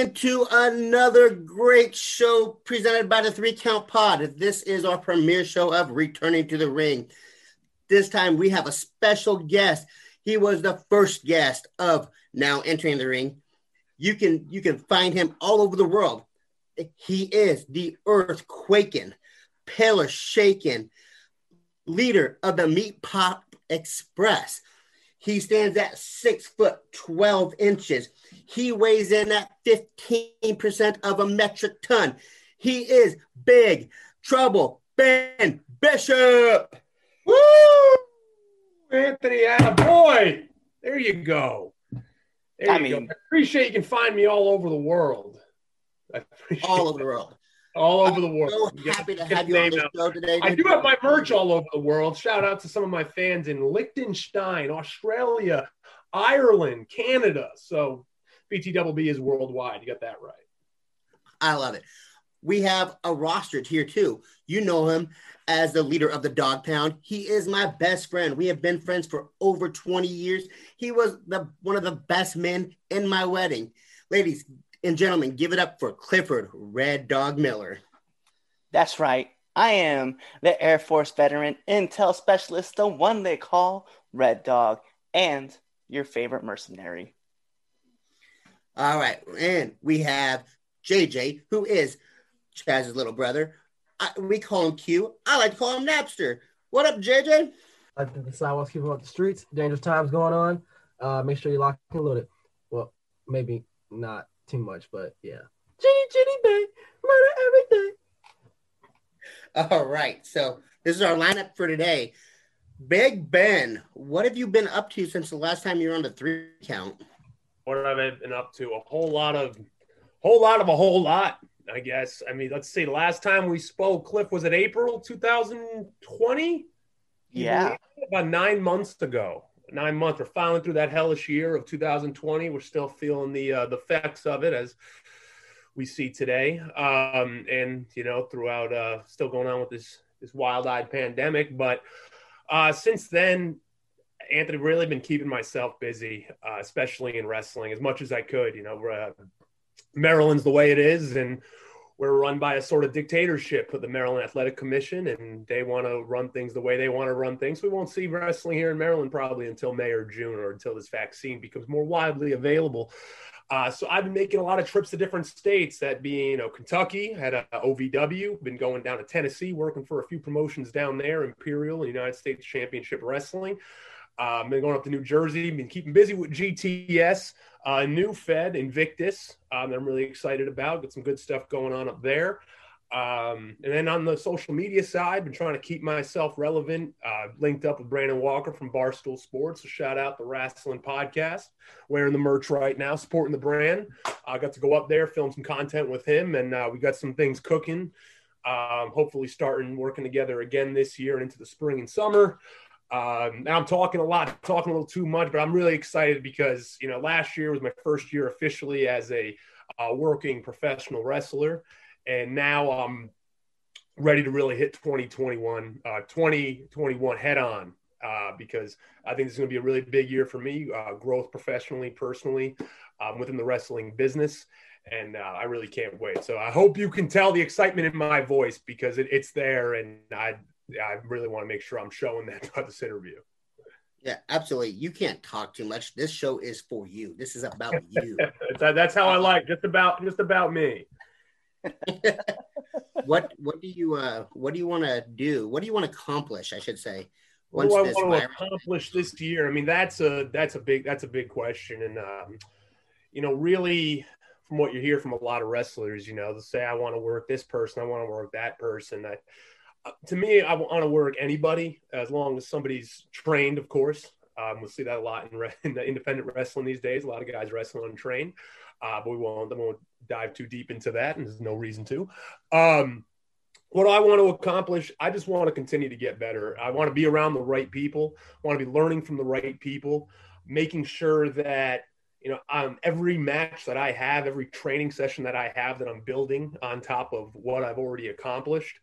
ladies and gentlemen, to another great show presented by the Three Count Pod. This is our premiere show of Returning to the Ring. This time we have a special guest. He was the first guest of Now Entering the Ring. You can you can find him all over the world. He is the earth quaking, pillar shaking leader of the Meat Pop Express. He stands at six foot 12 inches. He weighs in at 15% of a metric ton. He is big trouble, Ben Bishop. Woo! Anthony, boy. There you go. There I you mean- go. I appreciate you can find me all over the world. I appreciate All over the world. all over the world. So You get- happy to have you on the show today. I do have my merch all over the world. Shout out to some of my fans in Liechtenstein, Australia, Ireland, Canada. So BTWB is worldwide. You got that right. I love it. We have a rostered here too. You know him as the leader of the Dog Pound. He is my best friend. We have been friends for over 20 years. He was the one of the best men in my wedding. Ladies and gentlemen, give it up for Clifford Red Dog Miller. That's right. I am the Air Force veteran intel specialist, the one they call Red Dog, and your favorite mercenary. All right, and we have JJ, who is Chaz's little brother. I, we call him Q. I like to call him Napster. What up, JJ? I think the sidewalks keep him up the streets. Dangerous times going on. Uh, make sure you lock and load it. Well, maybe not too much, but yeah. Ginny, Ginny, Bay, murder everything. All right. So this is our lineup for today. Big Ben, what have you been up to since the last time you were on the three count? What have I been up to? A whole lot of, whole lot of a whole lot. I guess. I mean, let's see. The last time we spoke, Cliff, was it April 2020? Yeah. about nine months ago. Nine months. We're filing through that hellish year of 2020. We're still feeling the uh, the effects of it as we see today, um, and you know, throughout uh, still going on with this this wild eyed pandemic. But uh, since then, Anthony really been keeping myself busy, uh, especially in wrestling, as much as I could. You know, uh, Maryland's the way it is, and we're run by a sort of dictatorship of the Maryland Athletic Commission, and they want to run things the way they want to run things. We won't see wrestling here in Maryland probably until May or June, or until this vaccine becomes more widely available. Uh, so I've been making a lot of trips to different states. That being, you know, Kentucky had a, OVW. Been going down to Tennessee, working for a few promotions down there, Imperial United States Championship Wrestling. Uh, been going up to New Jersey. Been keeping busy with GTS, uh, new Fed Invictus. Um, I'm really excited about. Got some good stuff going on up there. Um, and then on the social media side, been trying to keep myself relevant. Uh, linked up with Brandon Walker from Barstool Sports. So shout out the Wrestling Podcast. Wearing the merch right now, supporting the brand. I got to go up there, film some content with him, and uh, we got some things cooking. Um, hopefully, starting working together again this year and into the spring and summer. Um, now I'm talking a lot, talking a little too much, but I'm really excited because you know last year was my first year officially as a uh, working professional wrestler, and now I'm ready to really hit 2021, uh, 2021 head on. Uh, because I think this is going to be a really big year for me, uh, growth professionally, personally, um, within the wrestling business, and uh, I really can't wait. So I hope you can tell the excitement in my voice because it, it's there, and I I really want to make sure I'm showing that throughout this interview. Yeah, absolutely. You can't talk too much. This show is for you. This is about you. That- That's how I like just about just about me. what what do you uh what do you want to do? What do you want to accomplish, I should say? What do I want to accomplish this year? I mean, that's a that's a big that's a big question, and um, you know, really, from what you hear from a lot of wrestlers, you know, they'll say, "I want to work this person, I want to work that person." I, to me, I want to work anybody as long as somebody's trained, of course. Um, we'll see that a lot in, re- in independent wrestling these days. A lot of guys wrestling untrained, uh, but we won't, we won't dive too deep into that, and there's no reason to. Um, what I want to accomplish, I just want to continue to get better. I want to be around the right people. I want to be learning from the right people, making sure that you know um, every match that I have, every training session that I have, that I'm building on top of what I've already accomplished.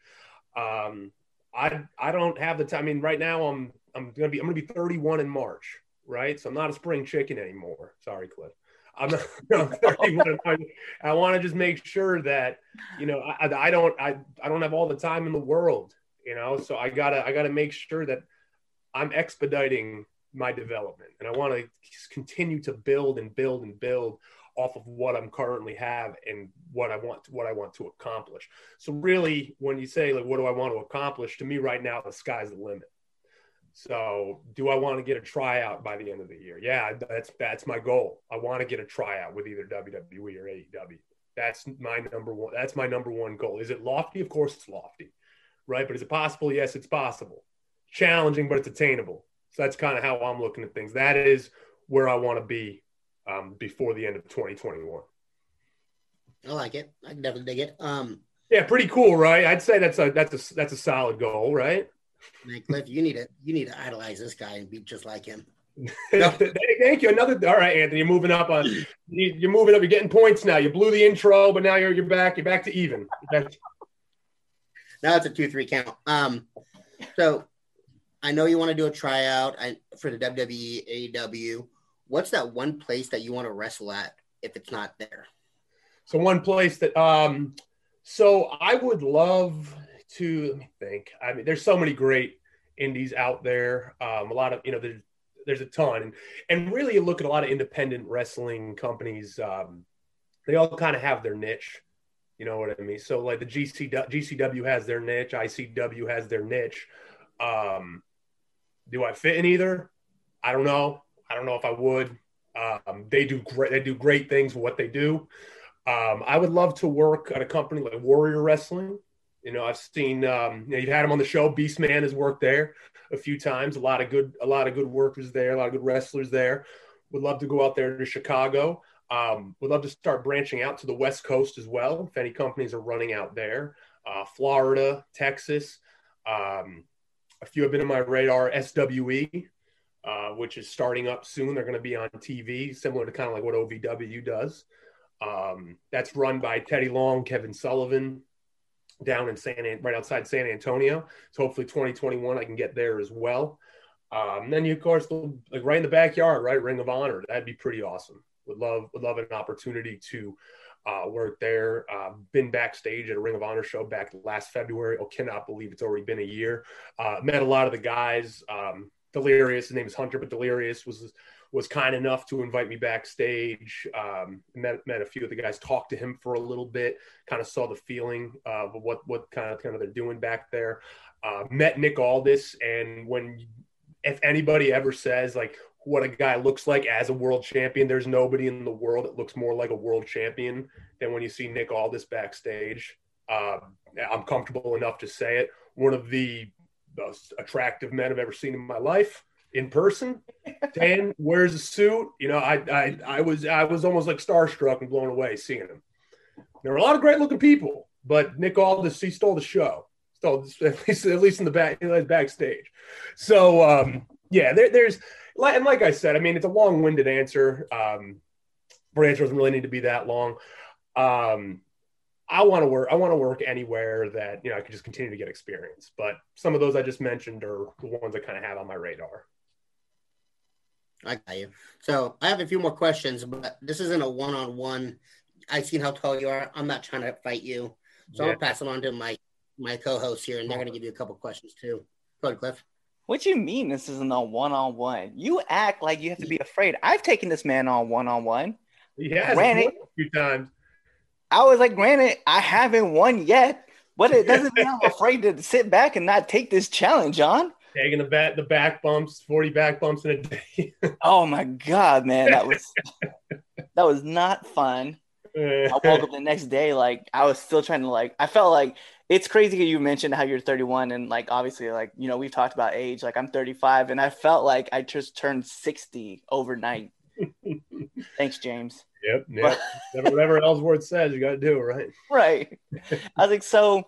Um, I I don't have the time. I mean, right now I'm I'm gonna be I'm gonna be 31 in March, right? So I'm not a spring chicken anymore. Sorry, Cliff. I'm, I'm 31. I want to just make sure that you know I, I don't I, I don't have all the time in the world, you know. So I gotta I gotta make sure that I'm expediting my development, and I want to continue to build and build and build off of what I'm currently have and what I want to, what I want to accomplish. So really, when you say like, what do I want to accomplish? To me, right now, the sky's the limit. So, do I want to get a tryout by the end of the year? Yeah, that's that's my goal. I want to get a tryout with either WWE or AEW. That's my number one. That's my number one goal. Is it lofty? Of course, it's lofty, right? But is it possible? Yes, it's possible. Challenging, but it's attainable. So that's kind of how I'm looking at things. That is where I want to be um, before the end of 2021. I like it. I can definitely dig it. Um, yeah, pretty cool, right? I'd say that's a that's a that's a solid goal, right? Man, Cliff, you need to you need to idolize this guy and be just like him. Thank you. Another all right, Anthony. You're moving up on. You're moving up. You're getting points now. You blew the intro, but now you're you're back. You're back to even. Now it's a two three count. Um, so I know you want to do a tryout I, for the WWE AEW. What's that one place that you want to wrestle at if it's not there? So one place that um, so I would love to let me think. I mean, there's so many great indies out there. Um, a lot of you know, there's there's a ton, and and really, you look at a lot of independent wrestling companies. Um, they all kind of have their niche. You know what I mean? So like the GC, GCW has their niche, ICW has their niche. Um, do I fit in either? I don't know. I don't know if I would. Um, they do great. They do great things with what they do. Um, I would love to work at a company like Warrior Wrestling. You know, I've seen um, you know, you've had him on the show. Beastman has worked there a few times. A lot of good, a lot of good workers there. A lot of good wrestlers there. Would love to go out there to Chicago. Um, would love to start branching out to the West Coast as well. If any companies are running out there, uh, Florida, Texas. Um, a few have been on my radar. SWE, uh, which is starting up soon. They're going to be on TV, similar to kind of like what OVW does. Um, that's run by Teddy Long, Kevin Sullivan, down in San right outside San Antonio. So hopefully 2021 I can get there as well. Um, then you of course like right in the backyard, right? Ring of Honor. That'd be pretty awesome. Would love would love an opportunity to uh, work there. Uh, been backstage at a Ring of Honor show back last February. Oh, cannot believe it's already been a year. Uh, met a lot of the guys. Um, Delirious, his name is Hunter, but Delirious was was kind enough to invite me backstage. Um, met met a few of the guys, talked to him for a little bit, kind of saw the feeling of what what kind of kind of they're doing back there. Uh, met Nick Aldis, and when if anybody ever says like what a guy looks like as a world champion, there's nobody in the world that looks more like a world champion than when you see Nick Aldis backstage. Uh, I'm comfortable enough to say it. One of the most attractive men I've ever seen in my life in person. Dan wears a suit. You know, I, I I was I was almost like starstruck and blown away seeing him. There were a lot of great looking people, but Nick Aldis he stole the show. Stole at least at least in the back backstage. So um, yeah, there, there's and like I said, I mean it's a long winded answer. Um, answer doesn't really need to be that long. Um, I want to work. I want to work anywhere that you know I can just continue to get experience. But some of those I just mentioned are the ones I kind of have on my radar. I got you. So I have a few more questions, but this isn't a one-on-one. I've seen how tall you are. I'm not trying to fight you, so yeah. I'll pass it on to my my co-host here, and they're going to give you a couple questions too. Go ahead, Cliff. What do you mean this isn't a one-on-one? You act like you have to be afraid. I've taken this man on one-on-one. Yeah, a few times. I was like, granted, I haven't won yet, but it doesn't mean I'm afraid to sit back and not take this challenge on. Taking the back the back bumps, 40 back bumps in a day. oh my god, man. That was that was not fun. Eh. I woke up the next day, like I was still trying to like I felt like it's crazy you mentioned how you're 31 and like obviously like you know we've talked about age like I'm 35 and I felt like I just turned 60 overnight. Thanks, James. Yep. yep. Whatever Ellsworth says, you got to do it, right? Right. I was like, so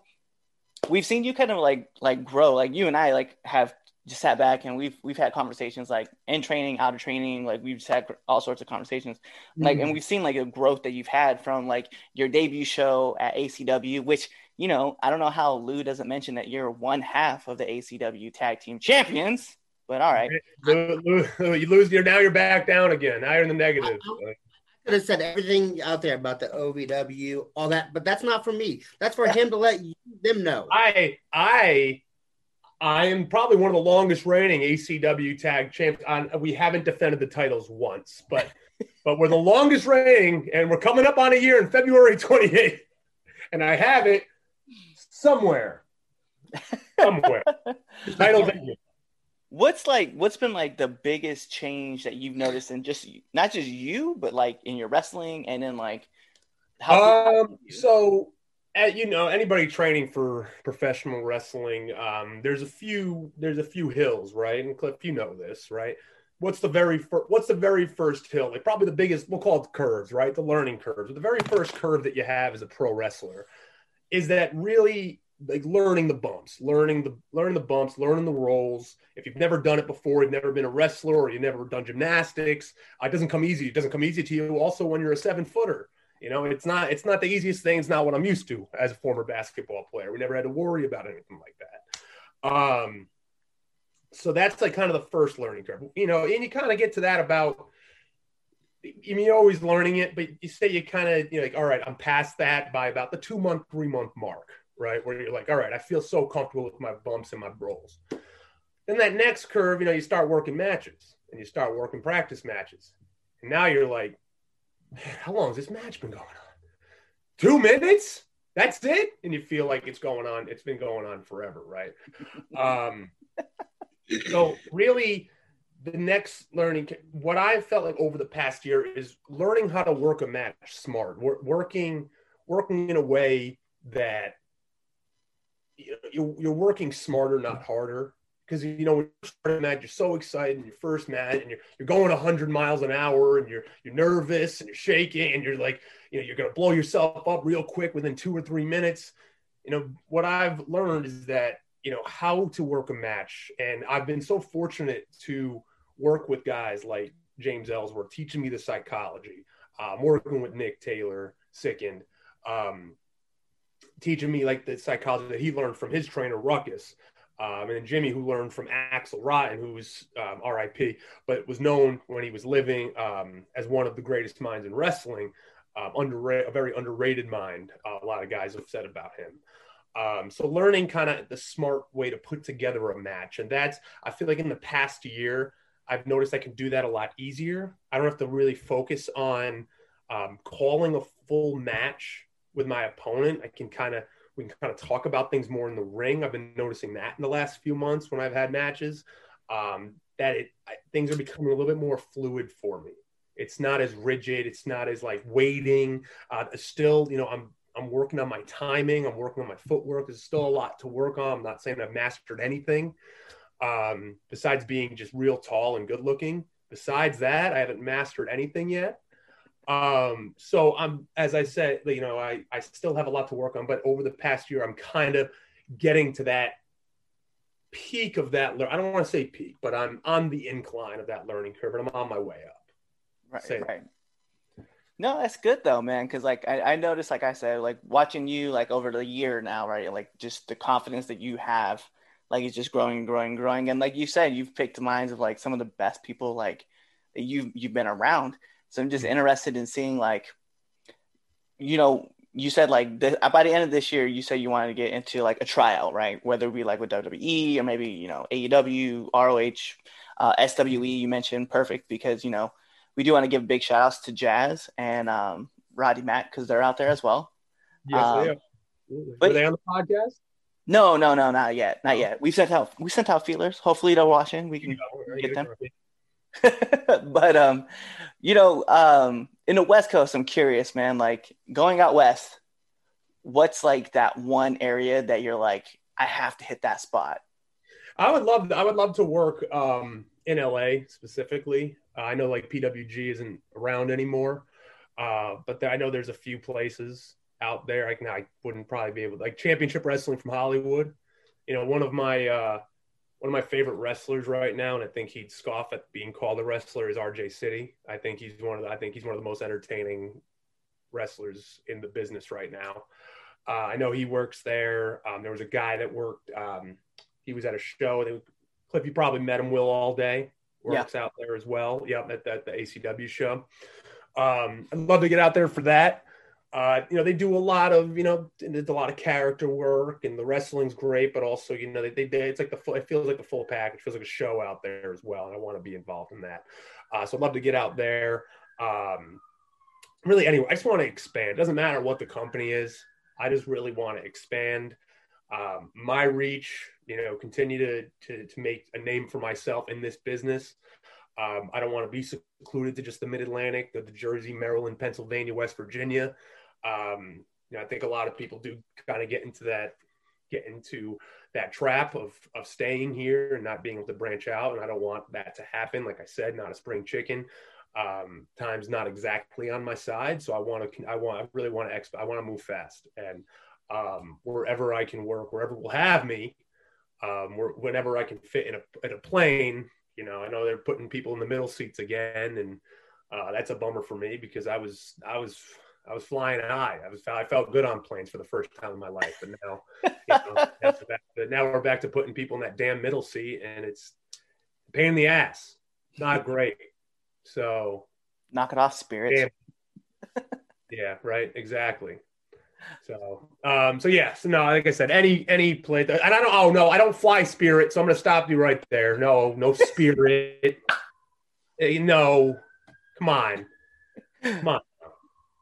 we've seen you kind of like like grow. Like you and I like have just sat back and we've we've had conversations like in training, out of training. Like we've just had all sorts of conversations. Like mm-hmm. and we've seen like a growth that you've had from like your debut show at ACW, which you know I don't know how Lou doesn't mention that you're one half of the ACW Tag Team Champions. But all right, Lou, Lou, you lose. You're now you're back down again. Now you're in the negative. I, could have said everything out there about the OVW, all that, but that's not for me. That's for him to let you, them know. I I I am probably one of the longest reigning ACW tag champs. On we haven't defended the titles once, but but we're the longest reigning, and we're coming up on a year in February 28th, and I have it somewhere, somewhere. Title venue. What's like what's been like the biggest change that you've noticed in just not just you, but like in your wrestling and then like um so at, you know anybody training for professional wrestling um there's a few there's a few hills right? And cliff you know this right? What's the very first what's the very first hill? Like probably the biggest we'll call it curves right? The learning curves. The very first curve that you have as a pro wrestler is that really like learning the bumps, learning the learning the bumps, learning the rolls. If you've never done it before, you've never been a wrestler, or you've never done gymnastics, uh, it doesn't come easy. It doesn't come easy to you. Also, when you're a seven footer, you know, it's not it's not the easiest thing. It's not what I'm used to as a former basketball player. We never had to worry about anything like that. Um, so that's like kind of the first learning curve, you know, and you kind of get to that about. Mean, you're always learning it, but you say you kind of, you know, like, all right, I'm past that by about the two month, three month mark right? Where you're like, all right, I feel so comfortable with my bumps and my rolls. Then that next curve, you know, you start working matches and you start working practice matches. And now you're like, how long has this match been going on? Two minutes? That's it? And you feel like it's going on, it's been going on forever, right? um, so really the next learning what i felt like over the past year is learning how to work a match smart working working in a way that you're, you're working smarter, not harder. Because you know, when you're starting match, you're so excited in your first match, and you're you're going 100 miles an hour, and you're you're nervous and you're shaking, and you're like, you know, you're gonna blow yourself up real quick within two or three minutes. You know, what I've learned is that you know how to work a match, and I've been so fortunate to work with guys like James Ellsworth teaching me the psychology. I'm working with Nick Taylor, Sickened. Um, teaching me like the psychology that he learned from his trainer Ruckus. Um, and Jimmy, who learned from Axl Rotten, who's um, RIP, but was known when he was living um, as one of the greatest minds in wrestling, um, underrated, a very underrated mind. Uh, a lot of guys have said about him. Um, so learning kind of the smart way to put together a match, and that's I feel like in the past year I've noticed I can do that a lot easier. I don't have to really focus on um, calling a full match with my opponent. I can kind of we can kind of talk about things more in the ring. I've been noticing that in the last few months when I've had matches. Um, that it I, things are becoming a little bit more fluid for me. It's not as rigid. It's not as like waiting. Uh, still, you know, I'm I'm working on my timing. I'm working on my footwork. There's still a lot to work on. I'm not saying I've mastered anything. Um, besides being just real tall and good looking. Besides that, I haven't mastered anything yet. Um, so I'm, as I said, you know, I, I still have a lot to work on, but over the past year, I'm kind of getting to that peak of that. I don't want to say peak, but I'm on the incline of that learning curve and I'm on my way up. Right. Say right. No, that's good though, man. Cause like I, I noticed, like I said, like watching you like over the year now, right? Like just the confidence that you have, like it's just growing and growing and growing. And like you said, you've picked the minds of like some of the best people like that you've you've been around. So I'm just interested in seeing like, you know, you said like the, by the end of this year, you said you wanted to get into like a tryout, right? Whether it be like with WWE or maybe you know AEW, ROH, uh, SWE. You mentioned perfect because you know we do want to give big shout outs to Jazz and um, Rodney Mack because they're out there as well. Yes, um, they are. But, Were they on the podcast? No, no, no, not yet, not oh. yet. We sent out we sent out feelers. Hopefully they're watching. We can get them. but um, you know, um, in the West Coast, I'm curious, man. Like going out west, what's like that one area that you're like, I have to hit that spot? I would love, I would love to work um, in LA specifically. Uh, I know like PWG isn't around anymore, uh, but I know there's a few places out there. I can, I wouldn't probably be able to, like Championship Wrestling from Hollywood. You know, one of my uh, one of my favorite wrestlers right now, and I think he'd scoff at being called a wrestler is RJ City. I think he's one of the, I think he's one of the most entertaining wrestlers in the business right now. Uh, I know he works there. Um, there was a guy that worked. Um, he was at a show. They, Cliff, you probably met him. Will all day works yeah. out there as well. Yep, at, at the ACW show. Um, I'd love to get out there for that. Uh, you know, they do a lot of, you know, there's a lot of character work and the wrestling's great, but also, you know, they, they, they it's like the full, it feels like the full package, feels like a show out there as well. And I want to be involved in that. Uh, so I'd love to get out there. Um, really, anyway, I just want to expand. It doesn't matter what the company is. I just really want to expand um, my reach, you know, continue to, to, to make a name for myself in this business. Um, I don't want to be secluded to just the Mid Atlantic, the, the, Jersey, Maryland, Pennsylvania, West Virginia. Um, you know, I think a lot of people do kind of get into that, get into that trap of of staying here and not being able to branch out. And I don't want that to happen. Like I said, not a spring chicken. Um, time's not exactly on my side, so I want to. I want. I really want to. Exp- I want to move fast, and um, wherever I can work, wherever will have me, um, whenever I can fit in a in a plane. You know, I know they're putting people in the middle seats again, and uh, that's a bummer for me because I was I was I was flying high. I was I felt good on planes for the first time in my life, but now you know, to, now we're back to putting people in that damn middle seat, and it's pain in the ass. Not great. So knock it off, spirit. yeah, right. Exactly. So, um, so yeah, so no, like I said, any any play, and I don't. Oh no, I don't fly Spirit, so I'm gonna stop you right there. No, no Spirit. no, come on, come on.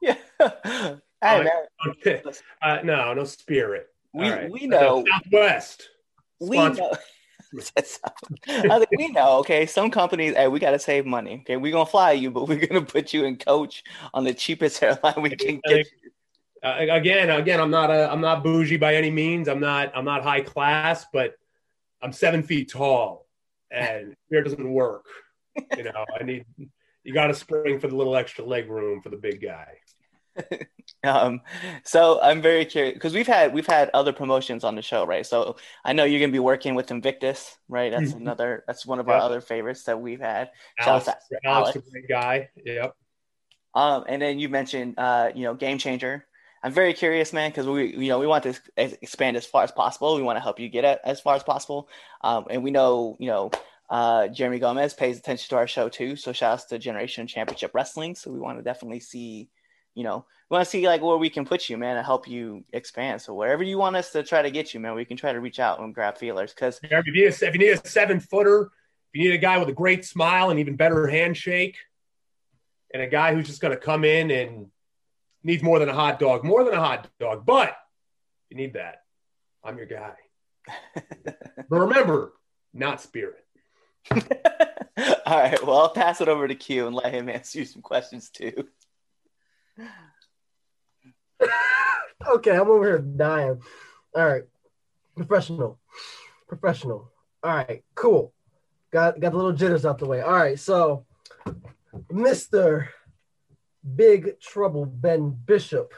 Yeah. uh, man. Uh, no, no Spirit. We right. we know Southwest. We know. I think we know, okay. Some companies, hey, we gotta save money. Okay, we're gonna fly you, but we're gonna put you in coach on the cheapest airline we can get. Uh, again, again, I'm not a, I'm not bougie by any means. I'm not, I'm not high class, but I'm seven feet tall, and here doesn't work. You know, I need, you got to spring for the little extra leg room for the big guy. um, so I'm very curious because we've had we've had other promotions on the show, right? So I know you're gonna be working with Invictus, right? That's mm-hmm. another that's one of yep. our other favorites that we've had. Alex, Alex, Alex, a great guy. Yep. Um, and then you mentioned uh, you know, Game Changer. I'm very curious, man, because we you know we want to expand as far as possible. We want to help you get it as far as possible, um, and we know you know uh, Jeremy Gomez pays attention to our show too. So shout out to Generation Championship Wrestling. So we want to definitely see you know, we want to see like where we can put you, man, and help you expand. So wherever you want us to try to get you, man, we can try to reach out and grab feelers. Because if you need a, if you need a seven footer, if you need a guy with a great smile and even better handshake, and a guy who's just going to come in and needs more than a hot dog, more than a hot dog, but you need that. I'm your guy. but remember, not spirit. All right. Well, I'll pass it over to Q and let him answer you some questions too. okay, I'm over here dying. All right, professional, professional. All right, cool. Got got the little jitters out the way. All right, so Mister Big Trouble Ben Bishop,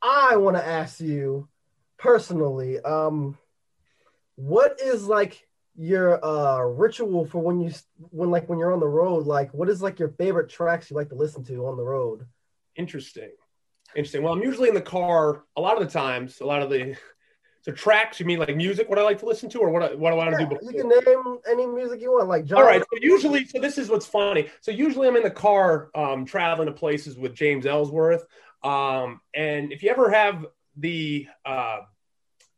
I want to ask you personally, um, what is like your uh ritual for when you when like when you're on the road? Like, what is like your favorite tracks you like to listen to on the road? Interesting. Interesting. Well, I'm usually in the car a lot of the times. A lot of the so tracks. You mean like music? What I like to listen to, or what? I, what I want to do? Before? You can name any music you want, like John. All right. So usually, so this is what's funny. So usually, I'm in the car, um, traveling to places with James Ellsworth. Um, and if you ever have the uh,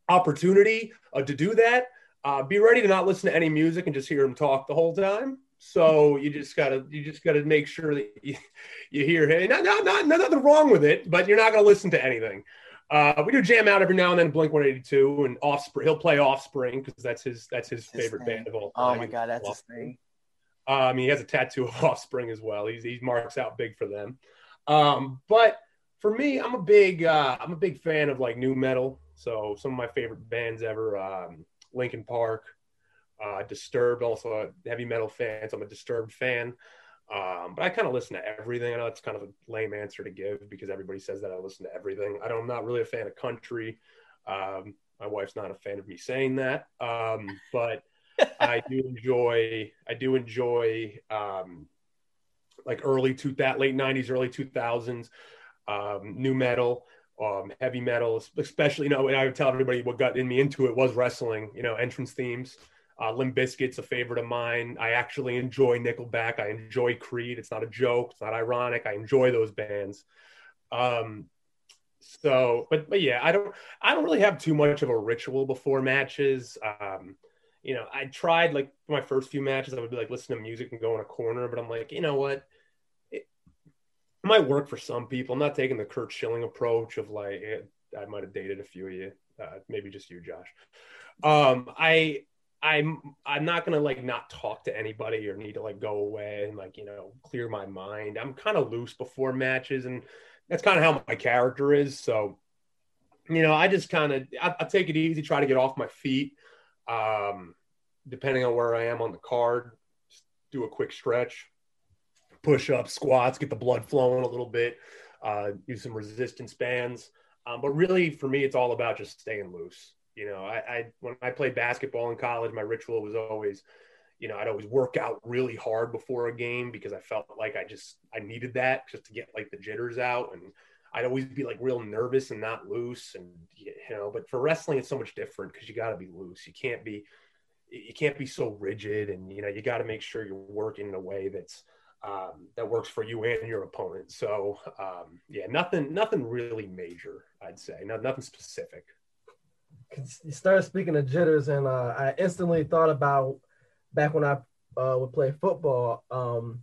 opportunity uh, to do that, uh, be ready to not listen to any music and just hear him talk the whole time. So you just gotta you just gotta make sure that you, you hear him. Not, not, not, nothing wrong with it, but you're not gonna listen to anything. Uh, we do jam out every now and then, Blink 182 and Offspring. He'll play Offspring because that's his that's his, his favorite thing. band of all time. Oh my god, that's his thing. Um, he has a tattoo of Offspring as well. He's, he marks out big for them. Um, but for me, I'm a big uh, I'm a big fan of like nu metal. So some of my favorite bands ever, um, Linkin Park, uh, Disturbed, also a heavy metal fan, so I'm a Disturbed fan. Um, but I kind of listen to everything. I know it's kind of a lame answer to give because everybody says that I listen to everything. I don't, I'm not really a fan of country. Um, my wife's not a fan of me saying that, um, but I do enjoy. I do enjoy um, like early two that late '90s, early 2000s, um, nu metal, um, heavy metal, especially. You know, and I would tell everybody what got in me into it was wrestling. You know, entrance themes Uh, Limp Bizkit's a favorite of mine. I actually enjoy Nickelback. I enjoy Creed. It's not a joke. It's not ironic. I enjoy those bands. Um, so, but but yeah, I don't I don't really have too much of a ritual before matches. Um, you know, I tried like my first few matches, I would be like listen to music and go in a corner, but I'm like, you know what? Might work for some people. I'm not taking the Kurt Schilling approach of like eh, I might have dated a few of you, uh, maybe just you, Josh. Um, I I'm I'm not gonna like not talk to anybody or need to like go away and like you know clear my mind. I'm kind of loose before matches, and that's kind of how my character is. So, you know, I just kind of I, I, take it easy, try to get off my feet. Um, depending on where I am on the card, do a quick stretch, push up, squats, get the blood flowing a little bit, uh, do some resistance bands. Um, but really, for me, it's all about just staying loose. You know, I, I when I played basketball in college, my ritual was always, you know, I'd always work out really hard before a game because I felt like I just I needed that just to get like the jitters out, and I'd always be like real nervous and not loose, and you know. But for wrestling, it's so much different because you got to be loose. You can't be you can't be so rigid, and you know, you got to make sure you're working in a way that's um, that works for you and your opponent. So um, yeah, nothing nothing really major, I'd say, not nothing specific you started speaking of jitters, and uh, I instantly thought about back when I uh, would play football. Um,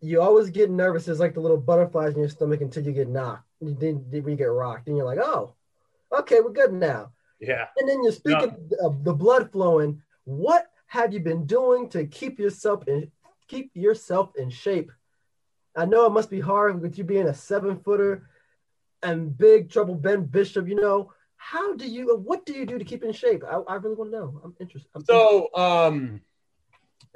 you always get nervous. It's like the little butterflies in your stomach until you get knocked. Then, when you get rocked, and you're like, "Oh, okay, we're good now." Yeah. And then you're speaking no. of the blood flowing. What have you been doing to keep yourself in keep yourself in shape? I know it must be hard with you being a seven footer and big trouble Ben Bishop. You know, how do you what do you do to keep in shape? I, I really want to know. I'm interested I'm so um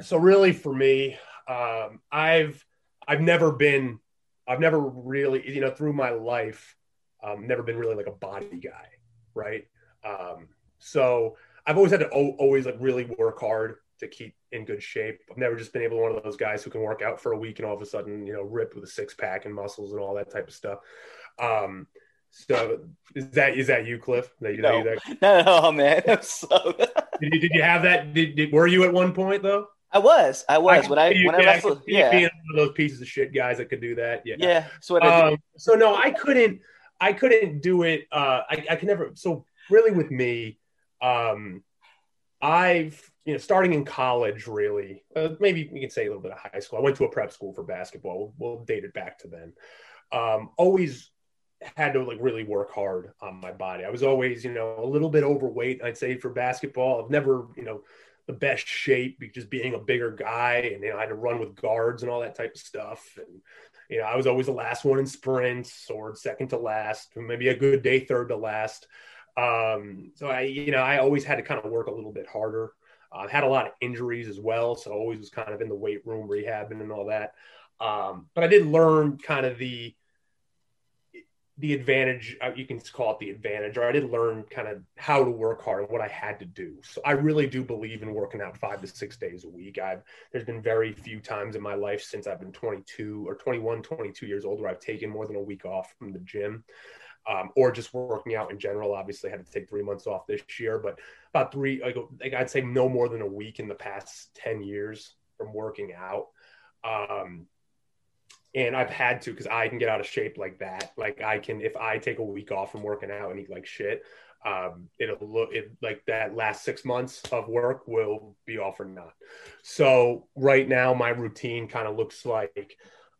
so really for me um i've i've never been i've never really you know through my life um never been really like a body guy right? Um so i've always had to o- always like really work hard to keep in good shape i've never just been able to one of those guys who can work out for a week and all of a sudden you know rip with a six pack and muscles and all that type of stuff um so is that is that you, Cliff? That you, no. That, no, no, man. So... did, you, did you have that? Did, did, were you at one point though? I was. I was. I when I when I wrestled, yeah, being one of those pieces of shit guys that could do that. Yeah. Yeah. So um, so no, I couldn't. I couldn't do it. Uh, I I can never. So really, with me, um, I've you know starting in college, really, uh, maybe you can say a little bit of high school. I went to a prep school for basketball. We'll, we'll date it back to then. Um, always had to like really work hard on my body. I was always, you know, a little bit overweight. I'd say for basketball, I've never, you know, the best shape, just being a bigger guy, and you know, I had to run with guards and all that type of stuff. And you know, I was always the last one in sprints or second to last, maybe a good day third to last. Um, so I, you know, I always had to kind of work a little bit harder. Uh, had a lot of injuries as well, so I always was kind of in the weight room rehabbing and all that. Um, but I did learn kind of the the advantage uh, you can call it the advantage or i did learn kind of how to work hard and what i had to do. So i really do believe in working out five to six days a week. I've there's been very few times in my life since i've been 22 or 21 22 years old where i've taken more than a week off from the gym um, or just working out in general. Obviously I had to take three months off this year but about three like, like i'd say no more than a week in the past 10 years from working out um, and I've had to because I can get out of shape like that. Like I can, if I take a week off from working out and eat like shit, um, it'll look it like that last six months of work will be off or not. So right now, my routine kind of looks like,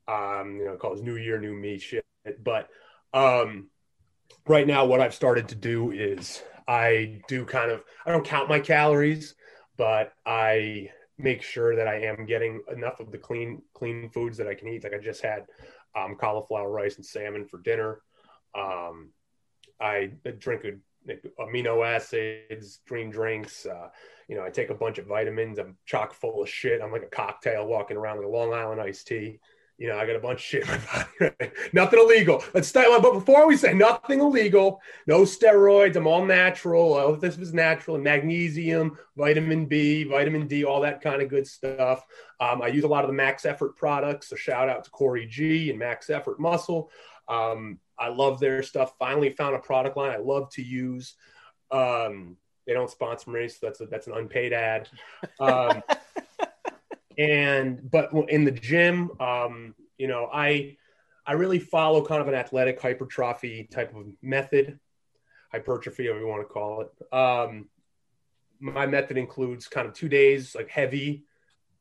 um, you know, called New Year, New Me shit. But um, right now, what I've started to do is I do kind of I don't count my calories, but I make sure that I am getting enough of the clean clean foods that I can eat. Like I just had um, cauliflower rice and salmon for dinner. Um, I drink a, amino acids, green drinks. Uh, you know, I take a bunch of vitamins. I'm chock full of shit. I'm like a cocktail walking around with a Long Island iced tea you know, I got a bunch of shit in my body. Nothing illegal. Let's start. But before we say nothing illegal, no steroids. I'm all natural. This is natural. Magnesium, vitamin B, vitamin D, all that kind of good stuff. Um, I use a lot of the Max Effort products. So shout out to Corey G and Max Effort Muscle. Um, I love their stuff. Finally found a product line I love to use. Um, They don't sponsor me, so that's a, that's an unpaid ad. And but in the gym, um, you know, I I really follow kind of an athletic hypertrophy type of method, hypertrophy, whatever you want to call it. Um, my method includes kind of two days like heavy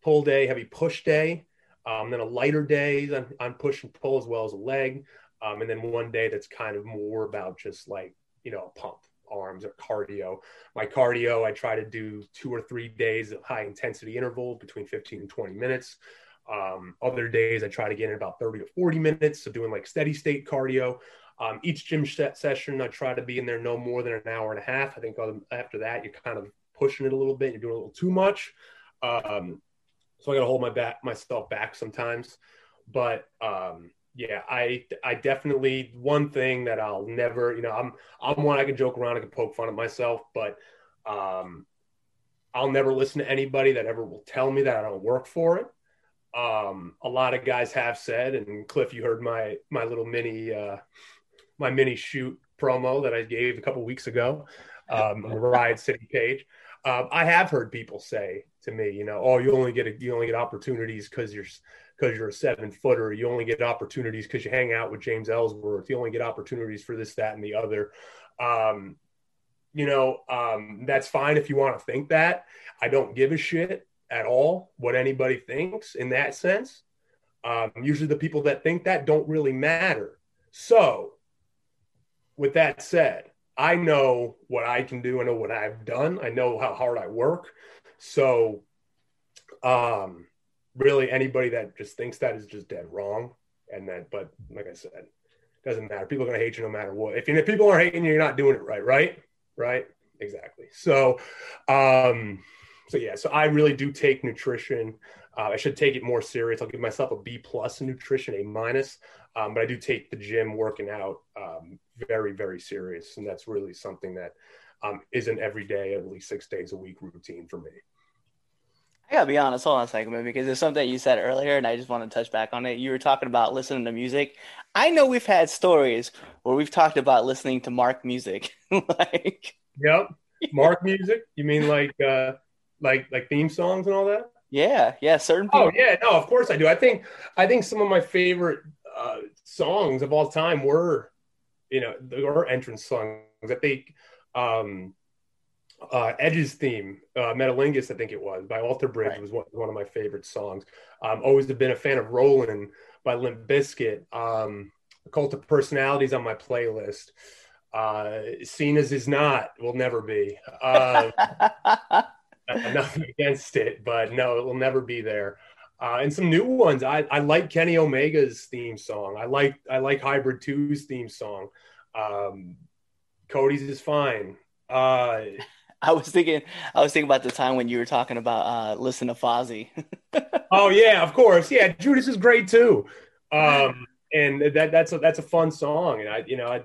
pull day, heavy push day, um, then a lighter day on, on push and pull as well as a leg, um, and then one day that's kind of more about just like you know a pump arms or cardio. My cardio, I try to do two or three days of high intensity interval between 15 and 20 minutes. Um, other days, I try to get in about 30 to 40 minutes. So doing like steady state cardio. Um, each gym session, I try to be in there no more than an hour and a half. I think after that, you're kind of pushing it a little bit. You're doing a little too much. Um, so I got to hold my back myself back sometimes. But um, yeah, I I definitely one thing that I'll never, you know, I'm I'm one I can joke around, I can poke fun at myself, but um, I'll never listen to anybody that ever will tell me that I don't work for it. Um, a lot of guys have said, and Cliff, you heard my my little mini uh, my mini shoot promo that I gave a couple weeks ago um, on the Riot City page. Um, I have heard people say to me, you know, oh, you only get a, you only get opportunities because you're because you're a seven footer. You only get opportunities because you hang out with James Ellsworth. You only get opportunities for this, that, and the other. Um, you know, um, that's fine if you want to think that. I don't give a shit at all what anybody thinks in that sense. Um, usually, the people that think that don't really matter. So, with that said, I know what I can do. I know what I've done. I know how hard I work. So, um, really anybody that just thinks that is just dead wrong. And that, but like I said, doesn't matter. People are going to hate you no matter what. If, if people aren't hating you, you're not doing it right, right? Right? Exactly. So, um, so yeah, so I really do take nutrition. Uh, I should take it more serious. I'll give myself a B plus in nutrition, A minus, um, but I do take the gym working out um, very, very serious, and that's really something that um, is an everyday, at least six days a week routine for me. I gotta be honest, hold on a second, man, because there's something you said earlier, and I just want to touch back on it. You were talking about listening to music. I know we've had stories where we've talked about listening to Mark music. like, yep, Mark music. You mean like, uh, like, like theme songs and all that? Yeah, yeah, certain. Oh, people. Oh yeah, no, of course I do. I think, I think some of my favorite uh, songs of all time were, you know, or entrance songs that they, um, uh, Edge's theme, uh, Metalingus, I think it was, by Alter Bridge, right. was one, one of my favorite songs. Um, always have been a fan of Rollin' by Limp Bizkit. Um, Cult of Personalities on my playlist. Uh, Cena's is not, will never be. Uh, nothing against it, but no, it will never be there. Uh, and some new ones. I, I like Kenny Omega's theme song. I like I like Hybrid 2's theme song. Um, Cody's is fine. Uh, I was thinking, I was thinking about the time when you were talking about uh, listen to Fozzy. oh yeah, of course, yeah. Judas is great too, um, and that that's a that's a fun song, and I you know I,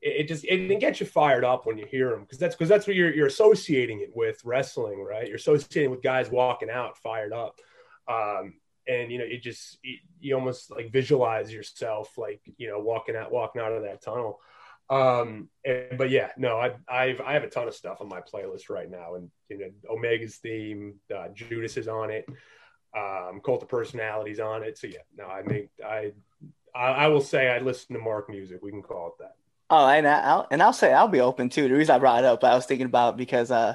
it just it gets you fired up when you hear them because that's because that's what you're you're associating it with wrestling, right? You're associating with guys walking out fired up, um, and you know it just it, you almost like visualize yourself like you know walking out walking out of that tunnel. Um, and, but yeah, no, I, I've, I have a ton of stuff on my playlist right now and, you know, Omega's theme, uh, Judas is on it. Um, Cult of Personalities on it. So yeah, no, I think I, I, I will say I listen to Mark music. We can call it that. Oh, and I'll, and I'll say I'll be open too. The reason I brought it up, I was thinking about because, uh,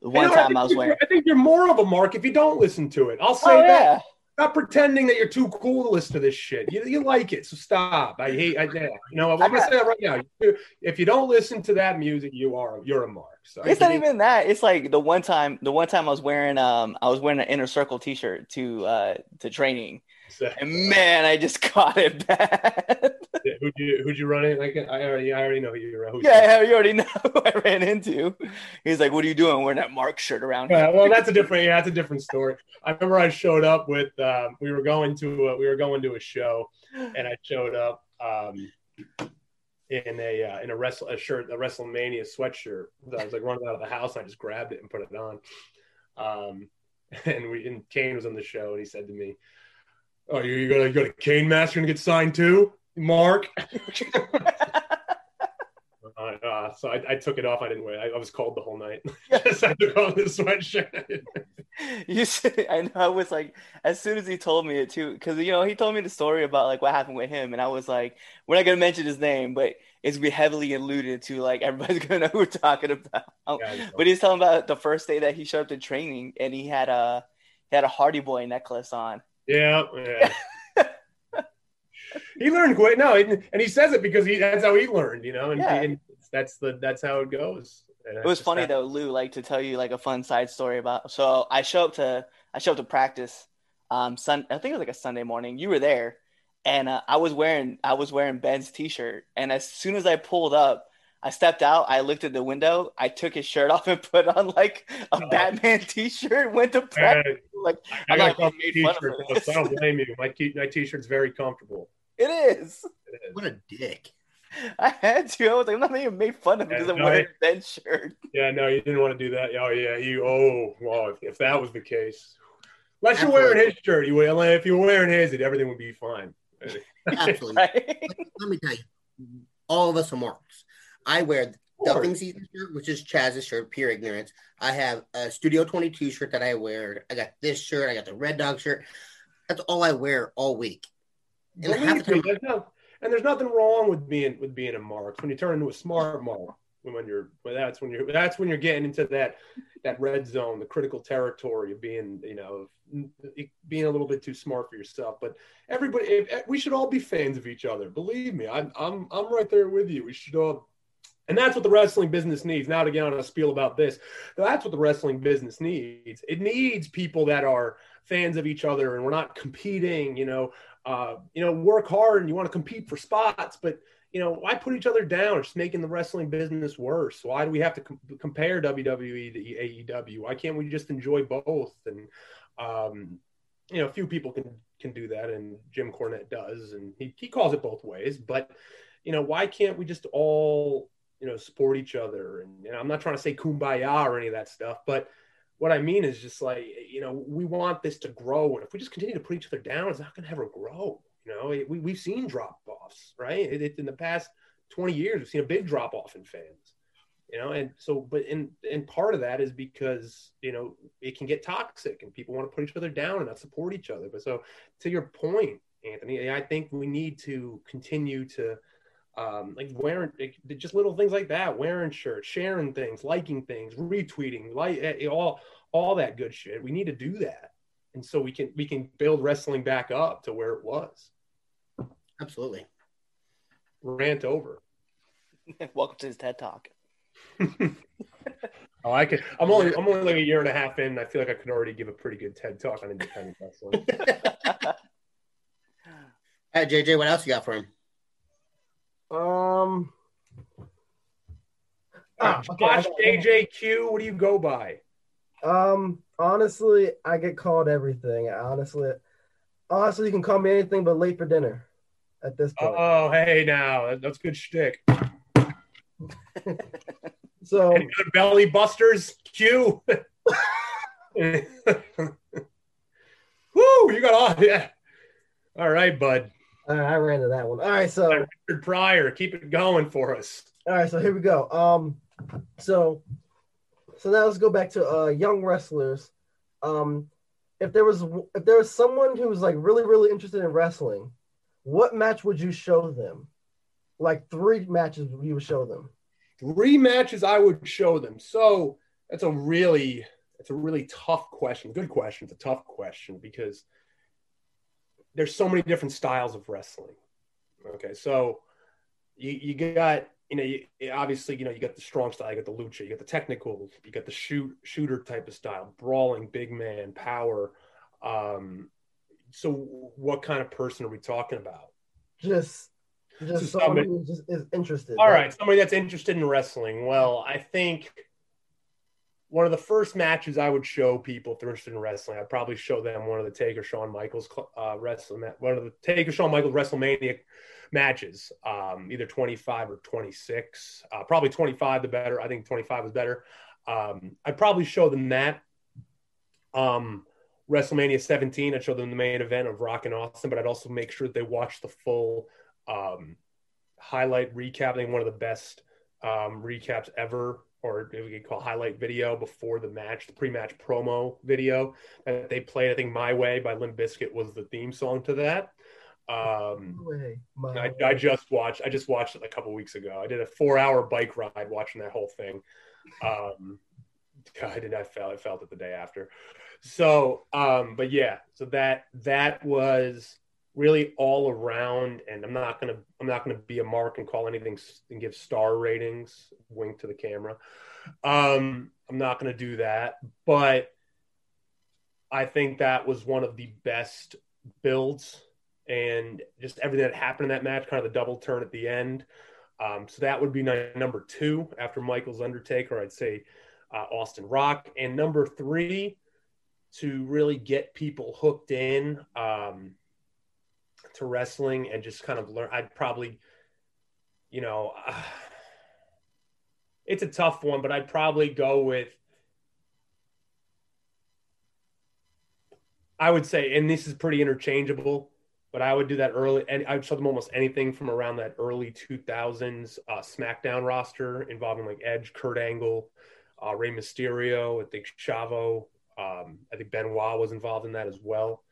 one time I, I was wearing, I think you're more of a Mark if you don't listen to it. I'll say oh, that. Yeah not pretending that you're too cool to listen to this shit. You, you like it, so stop. I hate. I, you know, I'm gonna say that right now. If you don't listen to that music, you are you're a mark. So it's not even that. It's like the one time, the one time I was wearing, um, I was wearing an inner circle T-shirt to, uh, to training, and man, I just caught it bad. who'd you who'd you run in? Like I already I already know who you who Yeah, you already know who I ran into. He's like, "What are you doing wearing that Mark shirt around?" Yeah, well, that's a different yeah, that's a different story. I remember I showed up with um, we were going to a, we were going to a show, and I showed up um, in a uh, in a wrestle a shirt a WrestleMania sweatshirt. I was like running out of the house, and I just grabbed it and put it on. Um, and we and Kane was on the show, and he said to me Oh, you're gonna go to Kane Master and get signed too, Mark? uh, uh. So I, I took it off. I didn't wear. it. I, I was cold the whole night. Just I took off the sweatshirt. you said, I know I was like as soon as he told me it too because you know he told me the story about like what happened with him and I was like we're not gonna mention his name but it's be heavily alluded to like everybody's gonna know who we're talking about Yeah, but he's telling about the first day that he showed up to training and he had a he had a Hardy Boy necklace on yeah, yeah. he learned quick. No, and, and he says it because he that's how he learned. You know, and, Yeah. and that's the that's how it goes. And It was funny just though, Lou, like to tell you like a fun side story about. So I show up to I show up to practice. Um, sun I think it was like a Sunday morning. You were there, and uh, I was wearing I was wearing Ben's t-shirt. And as soon as I pulled up, I stepped out. I looked at the window. I took his shirt off and put on like a Oh. Batman t-shirt. Went to that. practice. Like I I'm got not a t made fun of though, so I don't blame you. My t- my t-shirt's very comfortable. it is. It is. What a dick. I had to. I was like, I'm not being made fun of Yeah, because I'm no, wearing Ben's shirt. Yeah, no, you didn't want to do that. Oh yeah, you. Oh, well, if, if that was the case, unless you're wearing his shirt, you will. If you're wearing his, it, everything would be fine. Absolutely. Right? Let me tell you, all of us are marks. I wear the. Ducking Season shirt, which is Chaz's shirt, pure ignorance. I have a Studio 22 shirt that I wear. I got this shirt. I got the Red Dog shirt. That's all I wear all week. And Believe the me, there's no, and there's nothing wrong with being with being a mark. When you turn into a smart mark, when you're well, that's when you're that's when you're getting into that that red zone, the critical territory of being you know being a little bit too smart for yourself. But everybody, we should all be fans of each other. Believe me, I'm I'm I'm right there with you. We should all. And that's what the wrestling business needs. Now to get on a spiel about this, that's what the wrestling business needs. It needs people that are fans of each other, and we're not competing. You know, uh, you know, work hard and you want to compete for spots, but you know, why put each other down? It's making the wrestling business worse. Why do we have to com- compare WWE to AEW? Why can't we just enjoy both? And um, you know, a few people can can do that, and Jim Cornette does, and he he calls it both ways. But you know, why can't we just all you know support each other? And know, I'm not trying to say kumbaya or any of that stuff, but what I mean is just like, you know, we want this to grow. And if we just continue to put each other down, it's not going to ever grow. You know, it, we, we've seen drop offs, right? It, it, in the past 20 years, we've seen a big drop off in fans, you know, and so, but, and, and part of that is because, you know, it can get toxic and people want to put each other down and not support each other. But so to your point, Anthony, I think we need to continue to, um, like wearing just little things like that, wearing shirts, sharing things, liking things, retweeting, like eh, all all that good shit. We need to do that, and so we can we can build wrestling back up to where it was. absolutely. Rant over. Welcome to his TED Talk. Oh, I could. I'm only I'm only like a year and a half in. And I feel like I could already give a pretty good TED talk on independent wrestling. All right, JJ, what else you got for him? Um. Ah, okay, Josh JJQ, what do you go by? Um, honestly, I get called everything. Honestly, honestly, you can call me anything but late for dinner. At this point, Oh, hey, now that's good shtick. so Any good belly busters? Q. Woo! You got all yeah. All right, bud. All right, I ran to that one. All right, so Richard Pryor, keep it going for us. all right, so here we go. Um, so so now let's go back to uh young wrestlers. Um, if there was if there was someone who was like really really interested in wrestling, what match would you show them? Like three matches you would show them. Three matches I would show them. So that's a really that's a really tough question. Good question. It's a tough question because there's so many different styles of wrestling. Okay, so you, you got you know you, obviously you know you got the strong style, you got the lucha, you got the technical, you got the shoot shooter type of style, brawling, big man, power. Um, so what kind of person are we talking about? Just just So someone somebody- who just is interested. All right, somebody that's interested in wrestling. Well, I think one of the first matches I would show people if they're interested in wrestling, I'd probably show them one of the Taker Shawn Michaels uh, wrestling one of the Taker Shawn Michaels WrestleMania matches, um, either 25 or 26. Uh, probably 25 the better. I think 25 was better. Um, I'd probably show them that. Um, WrestleMania 17, I'd show them the main event of Rock and Austin, but I'd also make sure that they watch the full um, highlight recap. I think one of the best um, recaps ever, or we could call highlight video before the match, the pre-match promo video that they played. I think "My Way" by Limp Bizkit was the theme song to that. Um, Way, my I. I just watched. I just watched it a couple weeks ago. I did a four-hour bike ride watching that whole thing. Um, I did. I felt. I felt it the day after. So, um, but yeah. So that that was really all around. And I'm not gonna. I'm not gonna be a mark and call anything and give star ratings. Wink to the camera. Um, I'm not gonna do that. But I think that was one of the best builds and just everything that happened in that match, kind of the double turn at the end. Um, so that would be number two after Michael's Undertaker. I'd say uh, Austin Rock. And number three, to really get people hooked in um, to wrestling and just kind of learn, I'd probably, you know, uh, it's a tough one, but I'd probably go with I would say, and this is pretty interchangeable, but I would do that early. And I'd show them almost anything from around that early 2000s uh, SmackDown roster involving like Edge, Kurt Angle, uh, Rey Mysterio. I think Chavo. Um, I think Benoit was involved in that as well.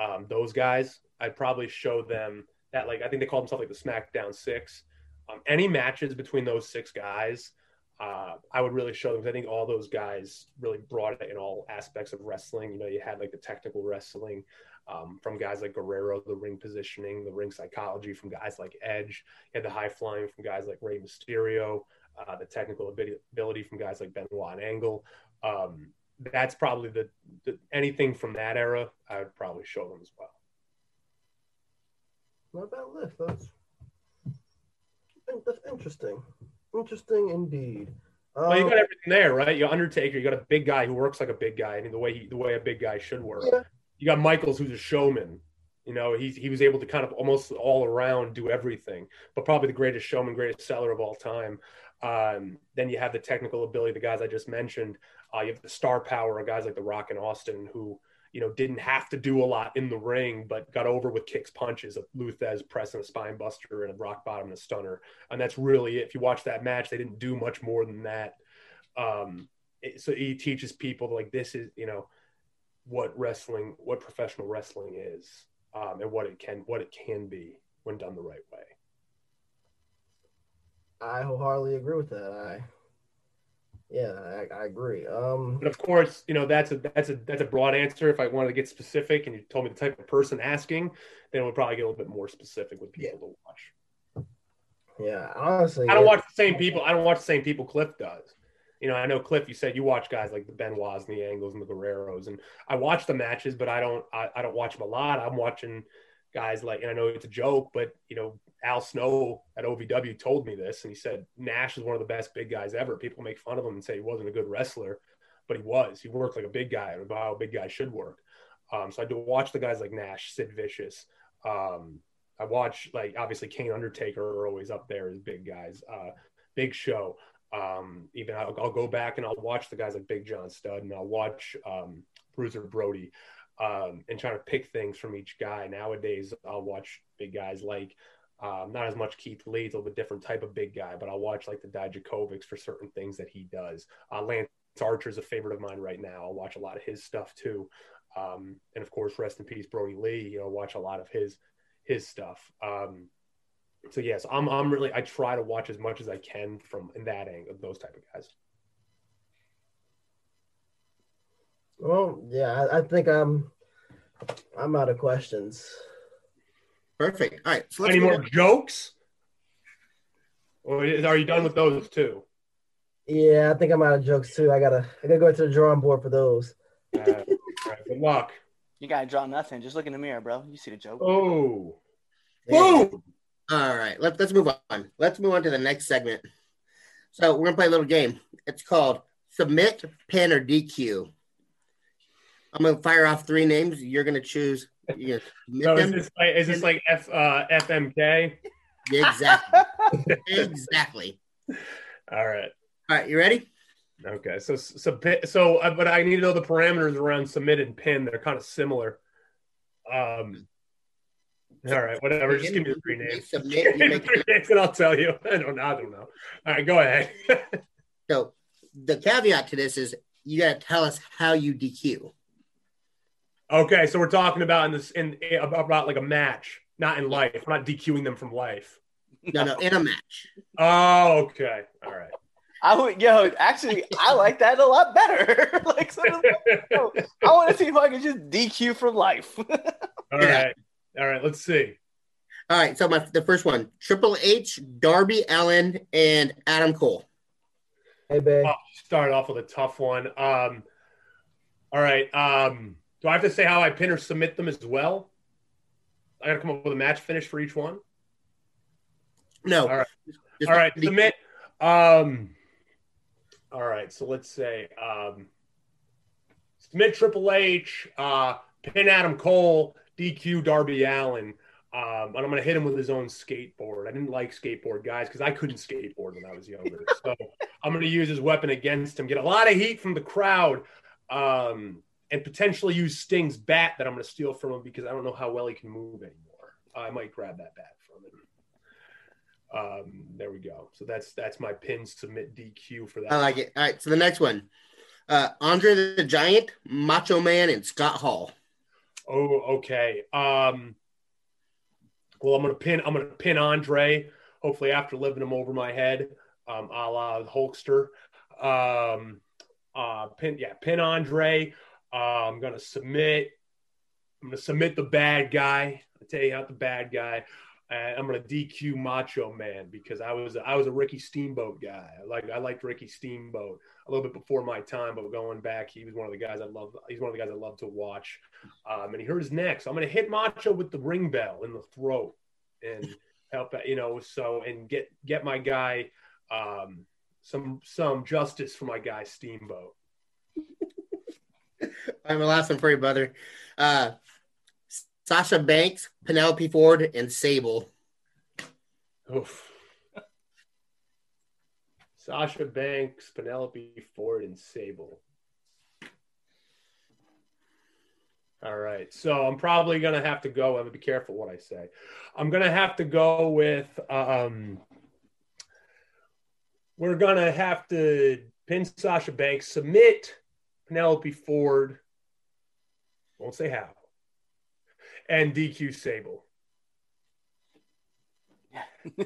Um, those guys, I'd probably show them that. Like I think they call themselves like the SmackDown Six. Um, any matches between those six guys, uh, I would really show them. 'cause I think all those guys really brought it in all aspects of wrestling. You know, you had like the technical wrestling um, from guys like Guerrero, the ring positioning, the ring psychology from guys like Edge. You had the high flying from guys like Rey Mysterio, uh, the technical ability from guys like Benoit and Angle. Um, that's probably the, the anything from that era. I would probably show them as well. Not a bad list. That's that's interesting. Interesting indeed. Um, Well, you got everything there, right? You got Undertaker. You got a big guy who works like a big guy. I mean, the way he, the way a big guy should work. Yeah. You got Michaels, who's a showman. You know, he he was able to kind of almost all around do everything, but probably the greatest showman, greatest seller of all time. Um, then you have the technical ability, the guys I just mentioned. Uh, you have the star power of guys like The Rock and Austin, who you know didn't have to do a lot in the ring, but got over with kicks, punches, a Lou Thesz press and a spine buster, and a rock bottom and a stunner, and that's really it. If you watch that match, they didn't do much more than that. Um, it- so he teaches people like this is you know what wrestling, what professional wrestling is, um, and what it can what it can be when done the right way. I wholeheartedly agree with that. I, yeah, I, I agree. Um, But of course, you know that's a that's a that's a broad answer. If I wanted to get specific, and you told me the type of person asking, then it would probably get a little bit more specific with people to watch. yeah, honestly, I don't yeah. watch the same people. I don't watch the same people Cliff does. You know, I know Cliff. You said you watch guys like the Benoits and the Angles and the Guerreros, and I watch the matches, but I don't. I, I don't watch them a lot. I'm watching guys like, and I know it's a joke, but you know, Al Snow at OVW told me this, and he said Nash is one of the best big guys ever. People make fun of him and say he wasn't a good wrestler, but he was. He worked like a big guy, and how a big guy should work. Um, so I do watch the guys like Nash, Sid Vicious. Um, I watch like obviously Kane, Undertaker are always up there as big guys. Uh, Big Show. Um, even I'll, I'll go back and I'll watch the guys like Big John Studd, and I'll watch um, Bruiser Brody, um, and trying to pick things from each guy. Nowadays, I'll watch big guys like um, not as much Keith Lee, a little different type of big guy, but I'll watch like the Dijakovics for certain things that he does. Uh, Lance Archer's a favorite of mine right now. I'll watch a lot of his stuff too. Um, and of course, rest in peace, Brodie Lee. You know, watch a lot of his his stuff. Um, so yes, I'm I'm really I try to watch as much as I can from in that angle, those type of guys. Well, yeah, I, I think I'm I'm out of questions. Perfect. All right. So let's Any more on. jokes? Or are you done with those too? Yeah, I think I'm out of jokes too. I gotta I gotta go to the drawing board for those. Uh, all right, good luck. You gotta draw nothing. Just look in the mirror, bro. You see the joke. Oh, Boom. All right. Let's let's move on. Let's move on to the next segment. So we're gonna play a little game. It's called Submit, Pin, or DQ. I'm gonna fire off three names. You're gonna choose. Submit so is this like is this like F uh, FMK? Exactly. exactly. All right. All right. You ready? Okay, so so so, uh, but I need to know the parameters around submit and pin. They're kind of similar. Um, All right, whatever. Just give me the three names. Submit. You make, Three names and I'll tell you. I don't know. I don't know. All right, go ahead. so the caveat to this is you got to tell us how you DQ. Okay, so we're talking about in this in about like a match, not in life. We're not DQing them from life. No, no, in a match. Oh, okay. All right. I would, yo, actually, I like that a lot better. like, so, yo, I want to see if I can just DQ from life. All right. All right. Let's see. All right, so my the first one: Triple H, Darby Allin, and Adam Cole. Hey, babe. Oh, start off with a tough one. Um, all right. Um, do I have to say how I pin or submit them as well? I got to come up with a match finish for each one. No. All right. All right, submit. Um, all right, so let's say um, submit Triple H, uh, pin Adam Cole, DQ Darby Allin, um, and I'm going to hit him with his own skateboard. I didn't like skateboard guys because I couldn't skateboard when I was younger, so I'm going to use his weapon against him. Get a lot of heat from the crowd, um, and potentially use Sting's bat that I'm going to steal from him because I don't know how well he can move anymore. I might grab that bat from him. Um, there we go. So that's that's my pin submit DQ for that. I like it. All right, so the next one: uh, Andre the Giant, Macho Man, and Scott Hall. Oh, okay. Um, well, I'm gonna pin. I'm gonna pin Andre. Hopefully, after living him over my head, um, a la Hulkster. Um, uh, pin. Yeah, pin Andre. Uh, I'm gonna submit. I'm gonna submit the bad guy. I tell you out the bad guy. And I'm gonna DQ Macho Man because I was I was a Ricky Steamboat guy. Like I liked Ricky Steamboat a little bit before my time, but going back, he was one of the guys I love. He's one of the guys I love to watch. Um, and he hurt his neck, so I'm going to hit Macho with the ring bell in the throat and help, you know, so and get get my guy um, some some justice for my guy Steamboat. Right, the last one for you, brother. Uh, Sasha Banks, Penelope Ford, and Sable. Oof. Sasha Banks, Penelope Ford, and Sable. All right. So I'm probably going to have to go. I'm going to be careful what I say. I'm going to have to go with, um, we're going to have to pin Sasha Banks, submit Penelope Ford. Won't say how. And DQ Sable.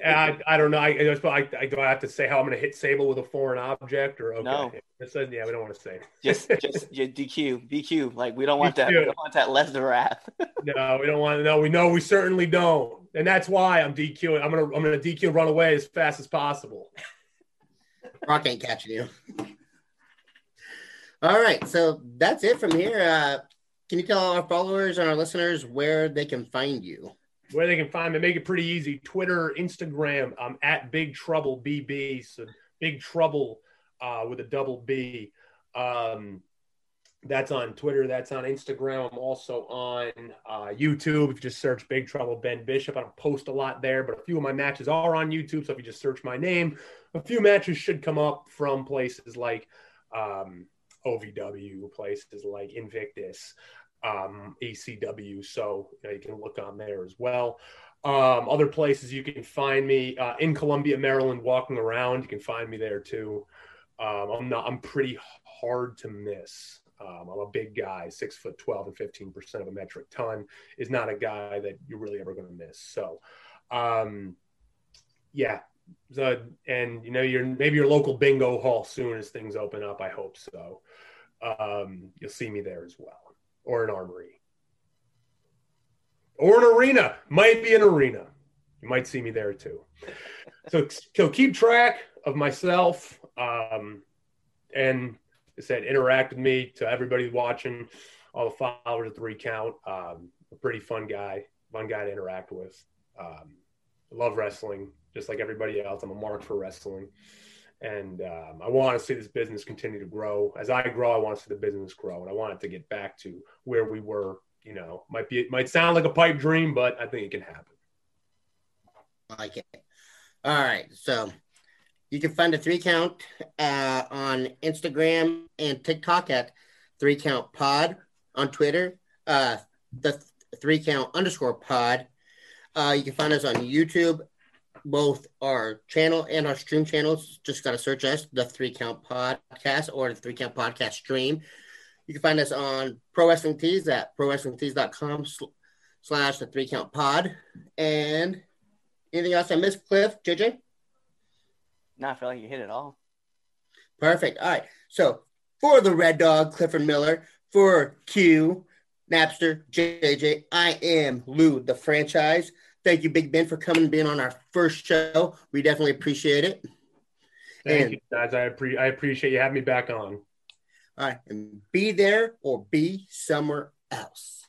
I, I don't know. I, I, I, do I have to say how I'm going to hit Sable with a foreign object or okay? No. It says, yeah, we don't want to say. just, just yeah, DQ, DQ. Like we don't want that. DQ. We don't want that Lesnar wrath. No, we don't want to. No, we know we certainly don't, and that's why I'm DQing. I'm gonna I'm gonna DQ and run away as fast as possible. Rock ain't catching you. All right, so that's it from here. Uh, can you tell our followers and our listeners where they can find you? Where they can find me, make it pretty easy. Twitter, Instagram. I'm at Big Trouble BB. So Big Trouble uh, with a double B. Um, that's on Twitter. That's on Instagram. I'm also on uh, YouTube. If you just search Big Trouble Ben Bishop, I don't post a lot there, but a few of my matches are on YouTube. So if you just search my name, a few matches should come up from places like um, OVW, places like Invictus, um, ACW. So you, know, you can look on there as well. Um, other places you can find me uh, in Columbia, Maryland, walking around. You can find me there too. Um, I'm not. I'm pretty hard to miss. Um, I'm a big guy, six foot twelve and fifteen percent of a metric ton. Is not a guy that you're really ever going to miss. So, um, yeah. And you know, your maybe your local bingo hall soon as things open up. I hope so. Um, you'll see me there as well, or an armory, or an arena. Might be an arena. You might see me there too. So, so keep track of myself. Um, and I said, interact with me to everybody watching, all the followers at the recount. Um, a pretty fun guy, fun guy to interact with. Um, love wrestling, just like everybody else. I'm a mark for wrestling. And um, I want to see this business continue to grow. As I grow, I want to see the business grow, and I want it to get back to where we were. You know, might be it might sound like a pipe dream, but I think it can happen. Like it. All right, so you can find a three count uh, on Instagram and TikTok at three count pod on Twitter, uh, the three count underscore pod Uh, you can find us on YouTube, both our channel and our stream channels. Just got to search us, the Three Count Podcast or the Three Count Podcast stream. You can find us on Pro Wrestling Tees at prowrestlingtees.com sl- slash the Three Count Pod. And anything else I missed, Cliff, JJ? No, I feel like you hit it all. Perfect. All right. So for the Red Dog, Clifford Miller, for Q, Napster, JJ, I am Lou, the franchise. Thank you, Big Ben, for coming and being on our first show. We definitely appreciate it. Thank And- you, guys. I, appre- I appreciate you having me back on. All right. And be there or be somewhere else.